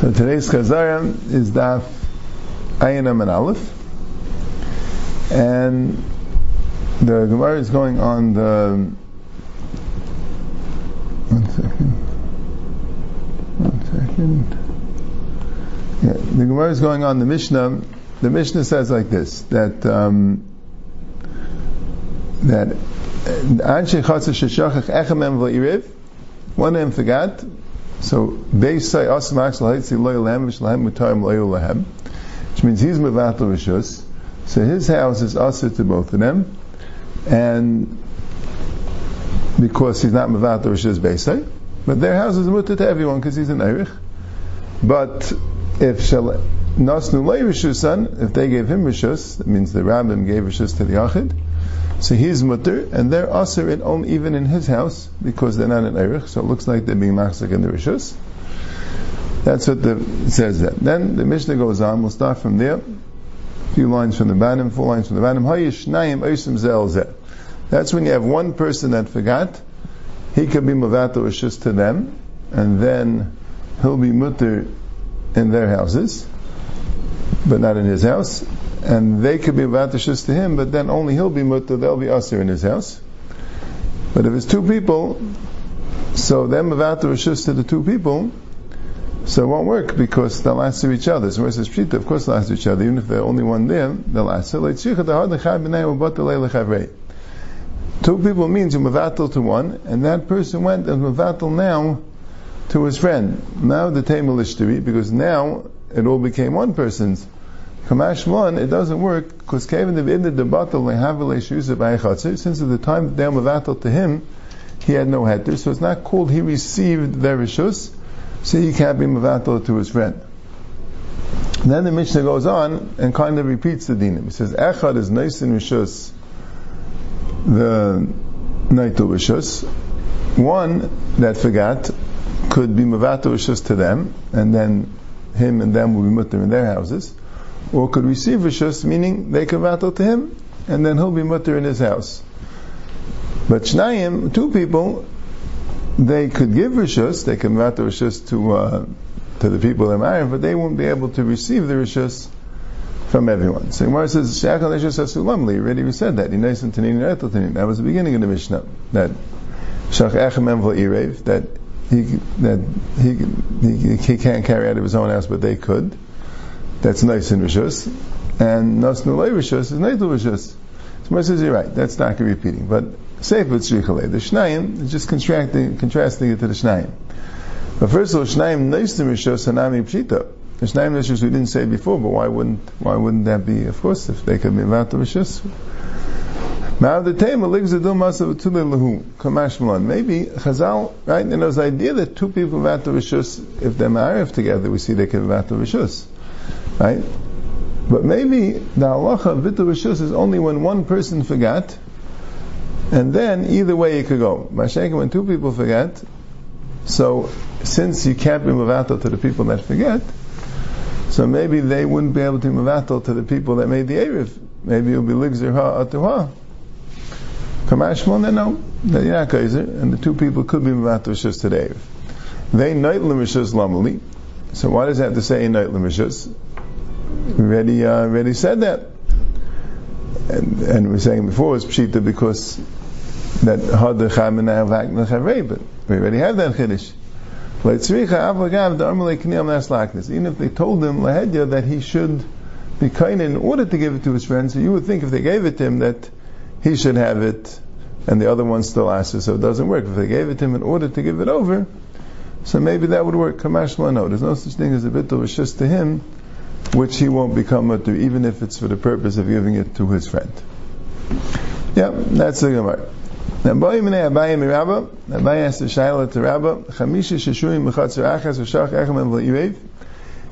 So today's Chazara is Daf Ayin and Aleph. And the Gemara is going on the. One second. One second. Yeah, the Gemara is going on the Mishnah. The Mishnah says like this that um, that Anshe Chatzah Sheshachach Echamem V'Iriv. One of them forgot, so Beisai Asmax Lahaitzi Loyal Lahem Vishlahem Mutarim Loyal Lahem, which means he's Mavatal Rishus. So his house is also to both of them, and because he's not Mavatal Rishus Beisai, but their house is mutter to everyone because he's an Eirich. But if Shal Nasnu Lay Rishusan, if they gave him Rishus, that means the Rabbim gave Rishus to the Yachid, so he's mutter, and they're usher in even in his house because they're not an erich. So it looks like they're being machzik in the rishus. That's what the says that. Then the Mishnah goes on. We'll start from there. A few lines from the banim, four lines from the banim. Hayishnayim oisim zelzeh. That's when you have one person that forgot. He could be mavato rishus to them, and then he'll be mutter in their houses, but not in his house and they could be vatashus to him, but then only he'll be mutter, they'll be usher in his house. But if it's two people, so them vatashus to the two people, so it won't work because they'll answer each other. So where it says Pshita, of course they'll answer each other, even if they're only one there, they'll answer. Two people means you mavatal to one, and that person went and mavatal now to his friend. Now the table is because now it all became one person's Kamash one, it doesn't work because Kevin the ended the with Aykhats since at the time they were mavatal to him, he had no heter, so it's not called he received the rishus, so he can't be mavatal to his friend. then the Mishnah goes on and kind of repeats the dinim. He says, Echad is nice in rishus, the naitu rishus. One that forgot could be mavatal rishus to them, and then him and them will be mutter in their houses or could receive rishus, meaning they could vattel to him, and then he'll be mutter in his house. But shnayim, two people, they could give rishus, they can vattel rishus to uh, to the people they're married, but they won't be able to receive the rishus from everyone. So Gemara says, "Shachal rishus asulamli." Already we said that. That was the beginning of the Mishnah. That shach echem irev that he that he, he he can't carry out of his own house, but they could that's nice in Rishus, and Nasnu Lei Rishus is Neitul Rishus. So Moshe says, you're right, that's not going to be repeating. But Sefer Tzrichale, the Shnayim is just contrasting, contrasting it to the Shnayim. But first of all, Shnayim Neis Rishus Hanami Pshita. The Shnayim Rishus we didn't say before, but why wouldn't, why wouldn't that be, of course, if they could be about the Rishus? Now the tema lives a dumas of lahu kamash malan. Maybe Chazal, right? And there's the idea that two people the rishus, if they're married together, we see they can the rishus. Right? But maybe the halacha of is only when one person forgot, and then either way it could go. Mashayka, when two people forget, so since you can't be mavatal to the people that forget, so maybe they wouldn't be able to be mavatal to the people that made the Erev. Maybe it will be ligzir ha atuha. Kamashmal, then no, you're not geyser, and the two people could be mavatal rishus to the Erev. They night rishus lamali. So why does it have to say night rishus? We already, uh, already said that. And, and we were saying before it's pshita because that had the but we already have that chiddush. Even if they told him lahedya that he should be kind in order to give it to his friends, so you would think if they gave it to him that he should have it, and the other one still asks so it doesn't work. If they gave it to him in order to give it over, so maybe that would work. Kamash no, there's no such thing as a bit of a shus to him which he won't become mutter, even if it's for the purpose of giving it to his friend. Yeah, that's the Gemara. Now, Abaye asked the Shaila to Rabba.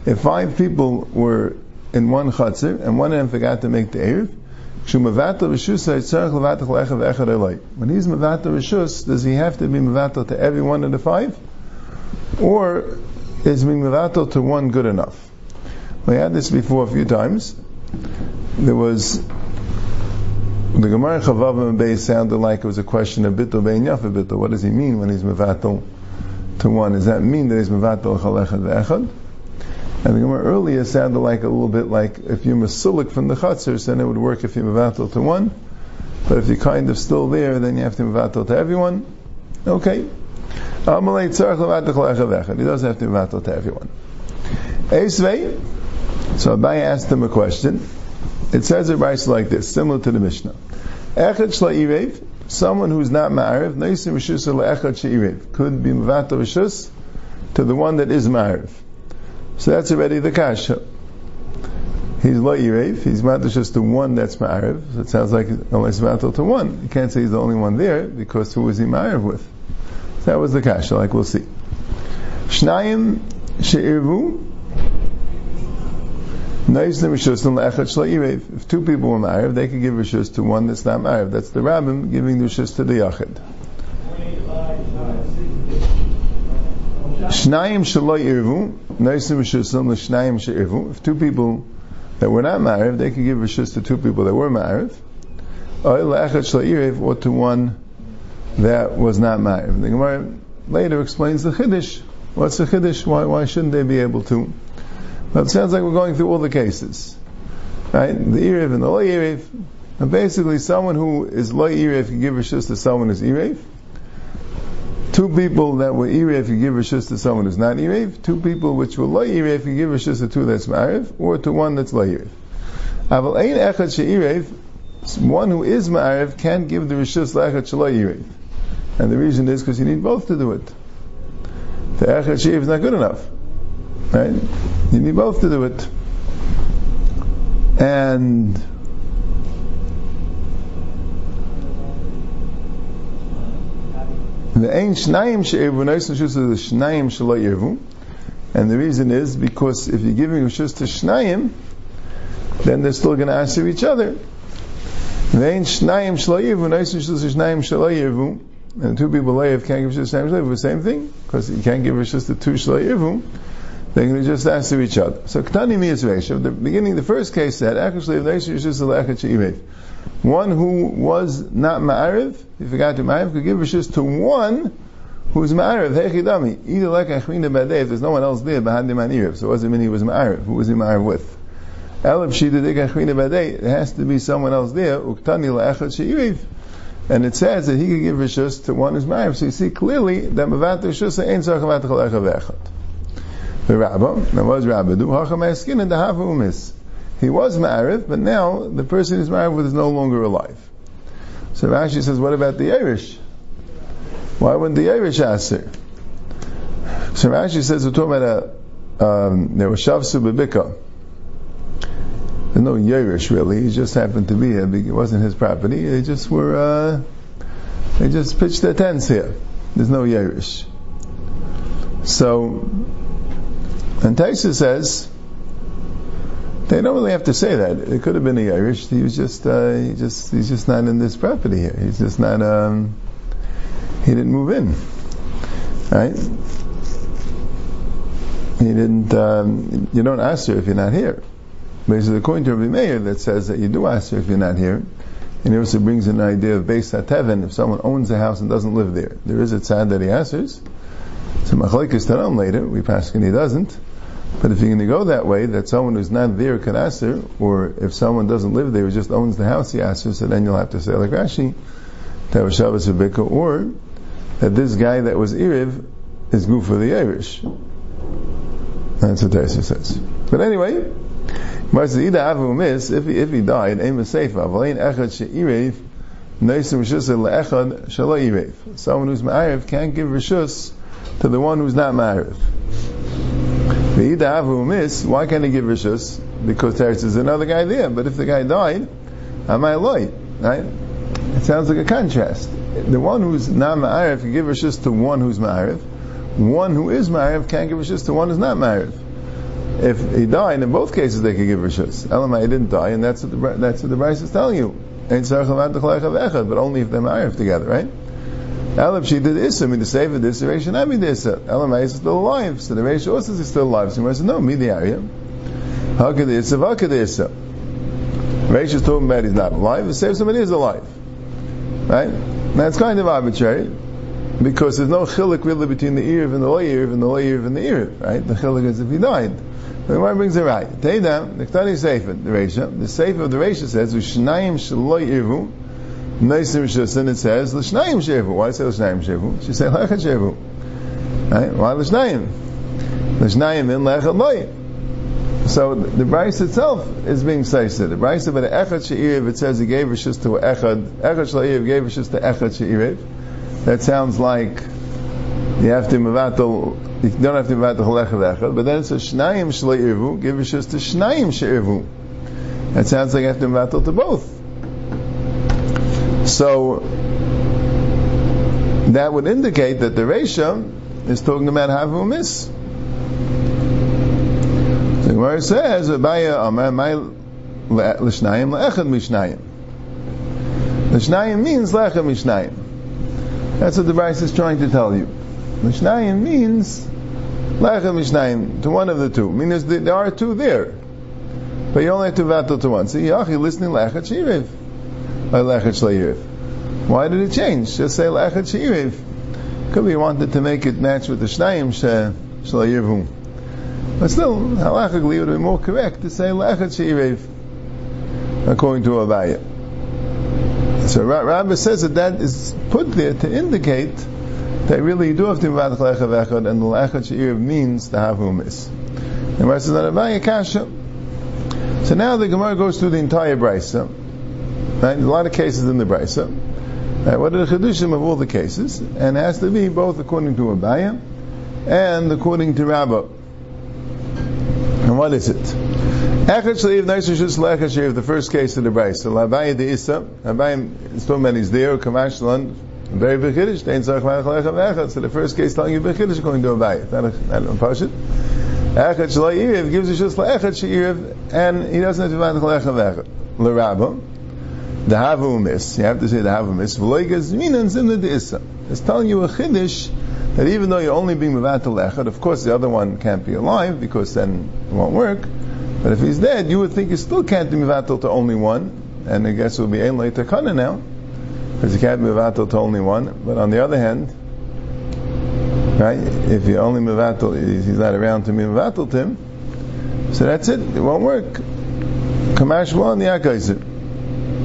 If five people were in one chatzir, and one of them forgot to make the Erev, when he's mavato rishus, does he have to be mavato to every one of the five? Or is being mavato to one good enough? We had this before a few times. There was the Gemara Chavav Bay sounded like it was a question of bitul bein yafa. What does he mean when he's mevatel to one? Does that mean that he's mevatel chalechad ve'echad? And the Gemara earlier sounded like a little bit like if you're masulik from the chatzers, then it would work if you're mevatel to one. But if you're kind of still there, then you have to mevatel to everyone. Okay. He doesn't have to mevatel to everyone. Eisvei. So Abai asked him a question. It says it writes like this, similar to the Mishnah. Echad someone who's not ma'ariv, neisim rishus echad could be mevatel rishus to the one that is ma'ariv. So that's already the kasha. He's lo yirev, he's matter just to one that's ma'ariv. So it sounds like unless matter to one. You can't say he's the only one there because who was he ma'ariv with? So that was the kasha, like we'll see. Shnayim she'irvu if two people were married, they could give rishus to one that's not married. That's the rabbin giving rishus to the yachid. Shnayim. If two people that were not married, they could give rishus to two people that were married. Or to one that was not married. The Gemara later explains the chiddush. What's the chiddush? Why, why shouldn't they be able to? But it sounds like we're going through all the cases. Right? The Erev and the Lo Erev. And basically, someone who is Lo Erev can give rishus to someone who's Erev two people that were Erev, you give Rishus to someone who's not Erev. Two people which were Lo Erev, you give Rishus to two that's Ma'ariv, or to one that's Lo Erev. Aval Ein Echad She'erev, one who is Ma'ariv can't give the Rishus La'echad She'lo Erev. And the reason is because you need both to do it. The Echad She'erev is not good enough. Right? You need both to do it. And The ein shnayim she'evu nois rishus the shnayim shelo yevu. And the reason is because if you're giving rishus to shnayim, then they're still going to answer each other. The ein shnayim shelo yevu nois rishus shnayim shelo yevu. And two people layev can't give rishus shnayim shelo the same thing, because you can't give rishus to two shelo yevu. They're going to just answer each other. So Ktani mi Yisrael. The beginning, the first case said, actually, Leisha Yishus Alechat She'imev. One who was not Ma'ariv, if he forgot to Ma'ariv, could give Rishus to one who's Ma'ariv, Hechidami. Either like Achmina Badeh, if there's no one else there, Bahad Ma'ariv. So it doesn't mean he was Ma'ariv. Who was he Ma'ariv with? Elif Shida Dik Achmina Badeh, there has to be someone else there, Uktani La'achat She'imev. And it says that he could give Rishus to one who's Ma'ariv. So you see clearly that Mavat Rishus ain't Zachavat Echad. The Rabbah, that was Rabbah, do Hachamay Skin and the Umis. He was married, but now the person he's married with is no longer alive. So Rashi says, what about the Irish? Why wouldn't the Irish answer? So Rashi says, we're talking about a, um, there was Shavsu Bebika. There's no Yerush really, he just happened to be here, it wasn't his property, they just were, uh, they just pitched their tents here. There's no Yerush. So, and Taisa says, they don't really have to say that. It could have been a Irish. He was just, uh, he just, he's just not in this property here. He's just not, um, he didn't move in. Right? He didn't, um, you don't ask her if you're not here. But it's according to Rabbi Meir that says that you do ask her if you're not here. And he also brings an idea of Beis HaTeven, if someone owns a house and doesn't live there. There is a tzad that he answers. So Machlekes later, we pass and he doesn't. But if you're going to go that way, that someone who's not there can answer, or if someone doesn't live there, who just owns the house, he answers, so then you'll have to say like Rashi, that was Shabbos Rebecca, or that this guy that was Iriv is good for the Irish. That's what Taisa says. But anyway, if he, if he died, Aim Shalo Iriv. Someone who's Ma'ariv can't give Rishus to the one who's not Ma'ariv. Why can't he give rishus? Because Teretz is another guy there. But if the guy died, am I loy? Right? It sounds like a contrast. The one who's not ma'ariv can give rishus to one who's ma'ariv. One who is ma'ariv can't give rishus to one who's not ma'ariv. If he died, in both cases they could give rishus. Elamai didn't die, and that's what the that's what the Braisa is telling you. But only if they're ma'ariv together, right? Elif she did Issa, mean the Sefer this, the Reish not mean the Issa. Elamai is still alive, so the Reish also is still alive. So he says, no, me the area. How could the Issa, could the Issa? Reish is talking about he's not alive, the Sefer somebody is alive. Right? It's kind of arbitrary. because there's no chilik really between the Erev and the loy Erev and the loy Erev and the Erev, right? The chilik is if he died. The Gemara brings it right. Teidam, the Ktani Sefer, the Reisha, the Sefer of the Reisha says, Ushnayim shaloy Erevu, Neisim Shusin, it says, L'shnayim shevu. Why say L'shnayim shevu? She said, Lechat shevu. Right? Why L'shnayim? L'shnayim in Lechat loy. So the Braisa itself is being said. The Braisa about Echad She'iriv, it says he gave Rishus to Echad. Echad She'iriv gave Rishus to Echad She'iriv. That sounds like you have to Mavatal, you don't have to Mavatal Echad Echad, but then it says Shnayim She'irivu, give Rishus to Shnayim She'irivu. That sounds like you have to Mavatal to both. So that would indicate that the Resha is talking about Havu Miss. The Gemara says, "Abaya Amar my l'shnayim le'echad mishnayim." L'shnayim means le'echad mishnayim. That's what the Braisa is trying to tell you. L'shnayim means le'echad mishnayim to one of the two. I Means there are two there, but you only have to battle to one. So Yachi listening le'echad shiriv. Why did it change? Just say le'echad shiriv. Could be wanted to make it match with the shnayim shleirivum. But still, halachically, it would be more correct to say lechat sheirev, according to Abaya. So Rabbi says that that is put there to indicate that really you do have to invite lechat echad, and the lechat sheirev means to have humis. And Rabbi says that Abaya kasha. So now the Gemara goes through the entire brisa. Right? A lot of cases in the brisa. Right? Uh, what are the chedushim of all the cases? And it has to be both according to Abaya and according to Rabbah. And what is it? Echad shleiv nicer shus lechad shleiv, the first case of the. So Labaya de Isa, Labaya, it's so many is there, Kamash Lan, very big Kiddush, Dein Tzach Malach Lechem Echad. So the first case telling you big Kiddush going to Abaya. Not a, not a Pashit. Echad shleiv gives you just lechad shleiv, and he doesn't have to find Lechem Echad. L'Rabba, the Havumis, you have to say the Havumis, V'loigas Minan Zimna de Isa. It's telling you a Kiddush, that even though you're only being mevatel echad, of course the other one can't be alive because then it won't work. But if he's dead, you would think you still can't be mevatel to only one, and I guess it will be ein takana now because you can't be mevatel to only one. But on the other hand, right, if you only mevatel, he's not around to be mevatel to him, so that's it. It won't work. Kamash one the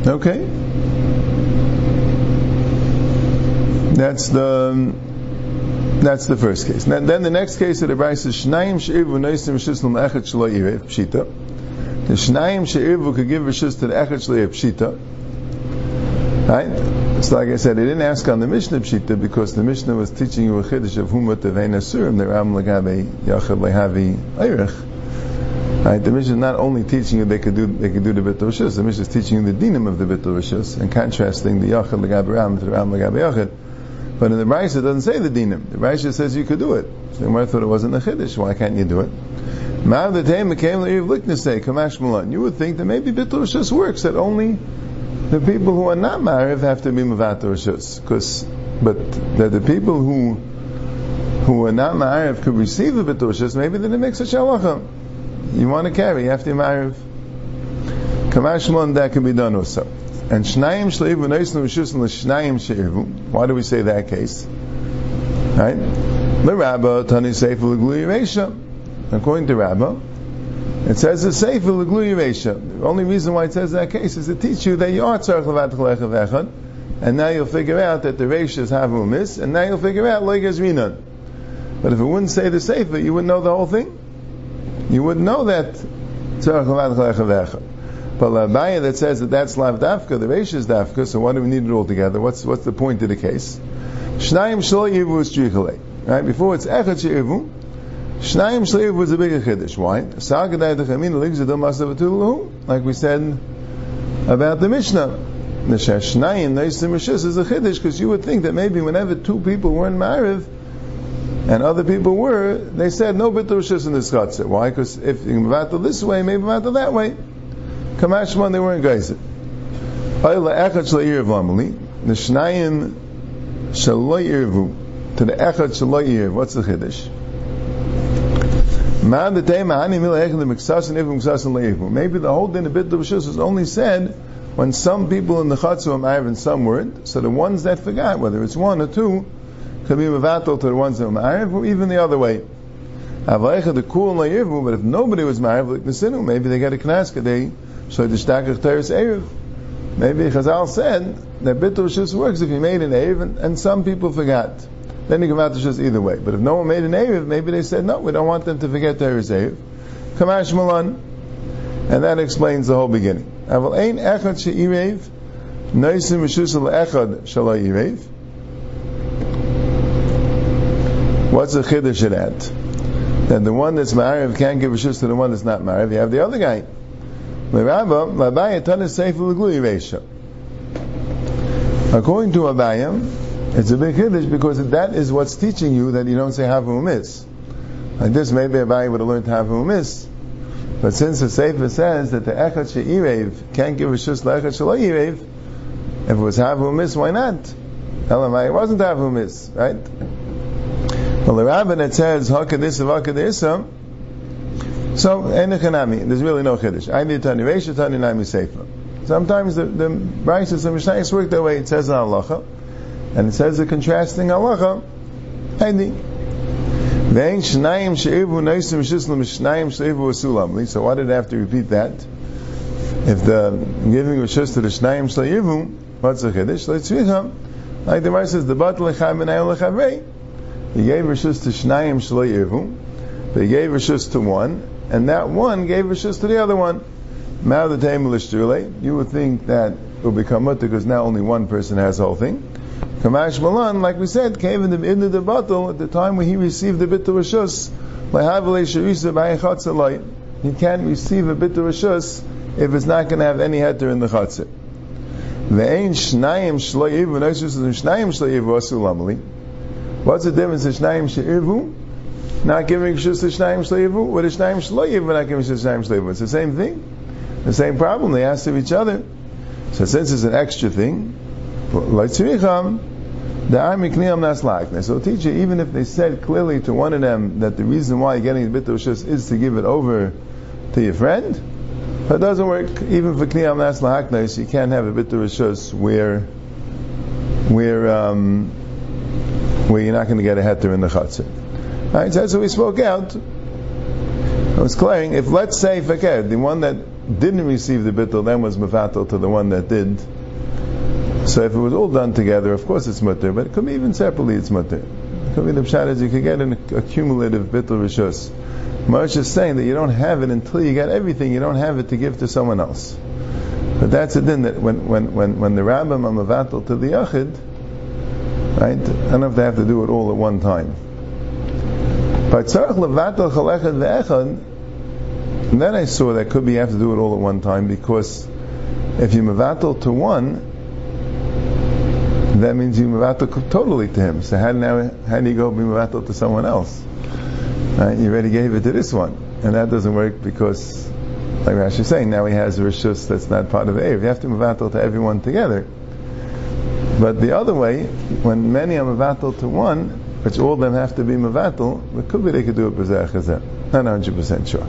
Okay. That's the that's the first case. Then, then the next case of the is Shnayim She'irvu Noisim Shislam Echad Shlo Yirev Pshita. The Shnayim She'irvu could give Rishus to the Echad Shlo Pshita. Right? So like I said, they didn't ask on the Mishnah Pshita because the Mishnah was teaching you a Chiddush of Humot Tevein Asurim, the Ram Lagabe Yachad Lehavi Eirech. Right? The Mishnah is not only teaching you they could do they could do the Bit Rishus, the Mishnah is teaching you the dinim of the Bit Rishus and contrasting the Yachad Legabe Ram to the Ram Legabe Yachad. But in the Raisha it doesn't say the dinim. The Raisha says you could do it. So the thought it wasn't a chiddush. Why can't you do it? Ma'av the Taim came Likna say Kamash Malan. You would think that maybe Bitul Rishus works that only the people who are not Ma'ariv have to be Mavat. Because, but that the people who who are not Ma'ariv could receive the Bitul Rishus, maybe it makes a shalacha. You want to carry, you have to be Ma'ariv. Kamash Malan, that can be done also. And Shnayim Shleiv V'Noisnu Rishus L'Shnayim She'irvu. Why do we say that case? Right? The Rabbah Tani Sefer L'Glui Reisha. According to Rabbah, it says the Sefer L'Glui Reisha. The only reason why it says that case is to teach you that you are Tzarech Levat Chalechav Echad, and now you'll figure out that the Reishas have Umis, and now you'll figure out Loigas Rinan. But if it wouldn't say the Sefer, you wouldn't know the whole thing. You wouldn't know that But Labaya that says that that's Lav Dafka, the Reish is Dafka, so why do we need it all together? What's what's the point of the case? Shnayim. Right? Before it's Echad She'ivu, Shnayim Shlo was a bigger Chiddush. Why? Sagadai Dechamin Ligzadam Masavatulu, like we said about the Mishnah. The Shashnayim Neisim Rishis is a Chiddush, because you would think that maybe whenever two people were in Ma'ariv, and other people were, they said no bitul rishus in this chutzah. Why? Because if you mavatl this way, maybe mavatl that way. Kamashman, they weren't lamali. The shnayim shalo yirvu. To the echad shalo yirv. What's the chiddush? Maybe the whole din of bit of is only said when some people in the chatzah are and some weren't. So the ones that forgot, whether it's one or two, could be mevatel to the ones that were married, or even the other way. Avaycha the cool layivu, but if nobody was married, like the sinu, maybe they get a knas they so the shtakach teres erev. Maybe Chazal said that bitul shus works if you made an erev, and, and, some people forgot. Then you come out to shus either way. But if no one made an erev, maybe they said no, we don't want them to forget teres erev. Kamash malan, and that explains the whole beginning. Aval ein echad she'irev, noisim rishus echad shalai irev. What's the chiddush in that? That the one that's married can't give rishus to the one that's not married. You have the other guy. According to Abayam, it's a big chiddush because that is what's teaching you that you don't say havu miss. Like this, maybe Abayam would have learned havu miss. But since the Sefer says that the echad she'irev can't give a rishus le'echad shelo if it was havu miss, why not? Elamai, it wasn't havu miss, right? Well, the rabbin it says hakadisa v'akadisa. Um. So enechanami, there's really no chiddush. I need tani reisha tani nami sefer. Sometimes the the Braises and Mishnayos work that way. It says in halacha, and it says the contrasting halacha. Heidi. Vein shnayim sheivu noisim shislam shnayim sheivu asulam. So why did I have to repeat that? If the giving of shus to the shnayim shleivu, what's the chiddush? Let's Like the Gemara says, the batal lechavim and lechavei. He gave Rishus to Shnayim Shlo but he gave Rishus to one, and that one gave Rishus to the other one. Now the you would think that it will become mutter because now only one person has the whole thing. Kamash Malan, like we said, came in the in the battle at the time when he received the bit of Rishus. He can't receive a bit of Rishus if it's not going to have any heter in the chatzir. Ve'ein shnayim shnayim shloiv asu What's the difference in Shnayim She'ivu? Not giving Shus to Shnayim Shleivu, what is Shnayim Shleivu not giving Shus to Shnayim Shleivu? It's the same thing. The same problem. They ask of each other. So since it's an extra thing, like Tziricham, the army kniyam nas lakne. So teacher, even if they said clearly to one of them that the reason why you're getting the bit of shus is to give it over to your friend, that doesn't work. Even for kniyam nas lakne, you can't have a bit of shus where where um, where you're not going to get a heter in the chatzir. Right, so we spoke out. I was clearing, if let's say, forget, the one that didn't receive the bittul then was mafatal to the one that did. So if it was all done together, of course it's mutter, but it could be even separately it's mutter. It could be the pshat is you could get an accumulative bittul rishus. Moshe is saying that you don't have it until you get everything, you don't have it to give to someone else. But that's a din that when, when, when, when the rabbim are mavatal to the yachid, Right? I don't have to do it all at one time. But ve'echad, then I saw that could be you have to do it all at one time because if you mevatel to one, that means you mevatel totally to him. So how now how do you go be mevatel to someone else? Right? You already gave it to this one, and that doesn't work because, like Rashi is saying, now he has a rishus that's not part of the You have to mevatel to everyone together. But the other way, when many are mevatel to one, which all of them have to be mevatel, it could be they could do it b'zeh Not 100% sure.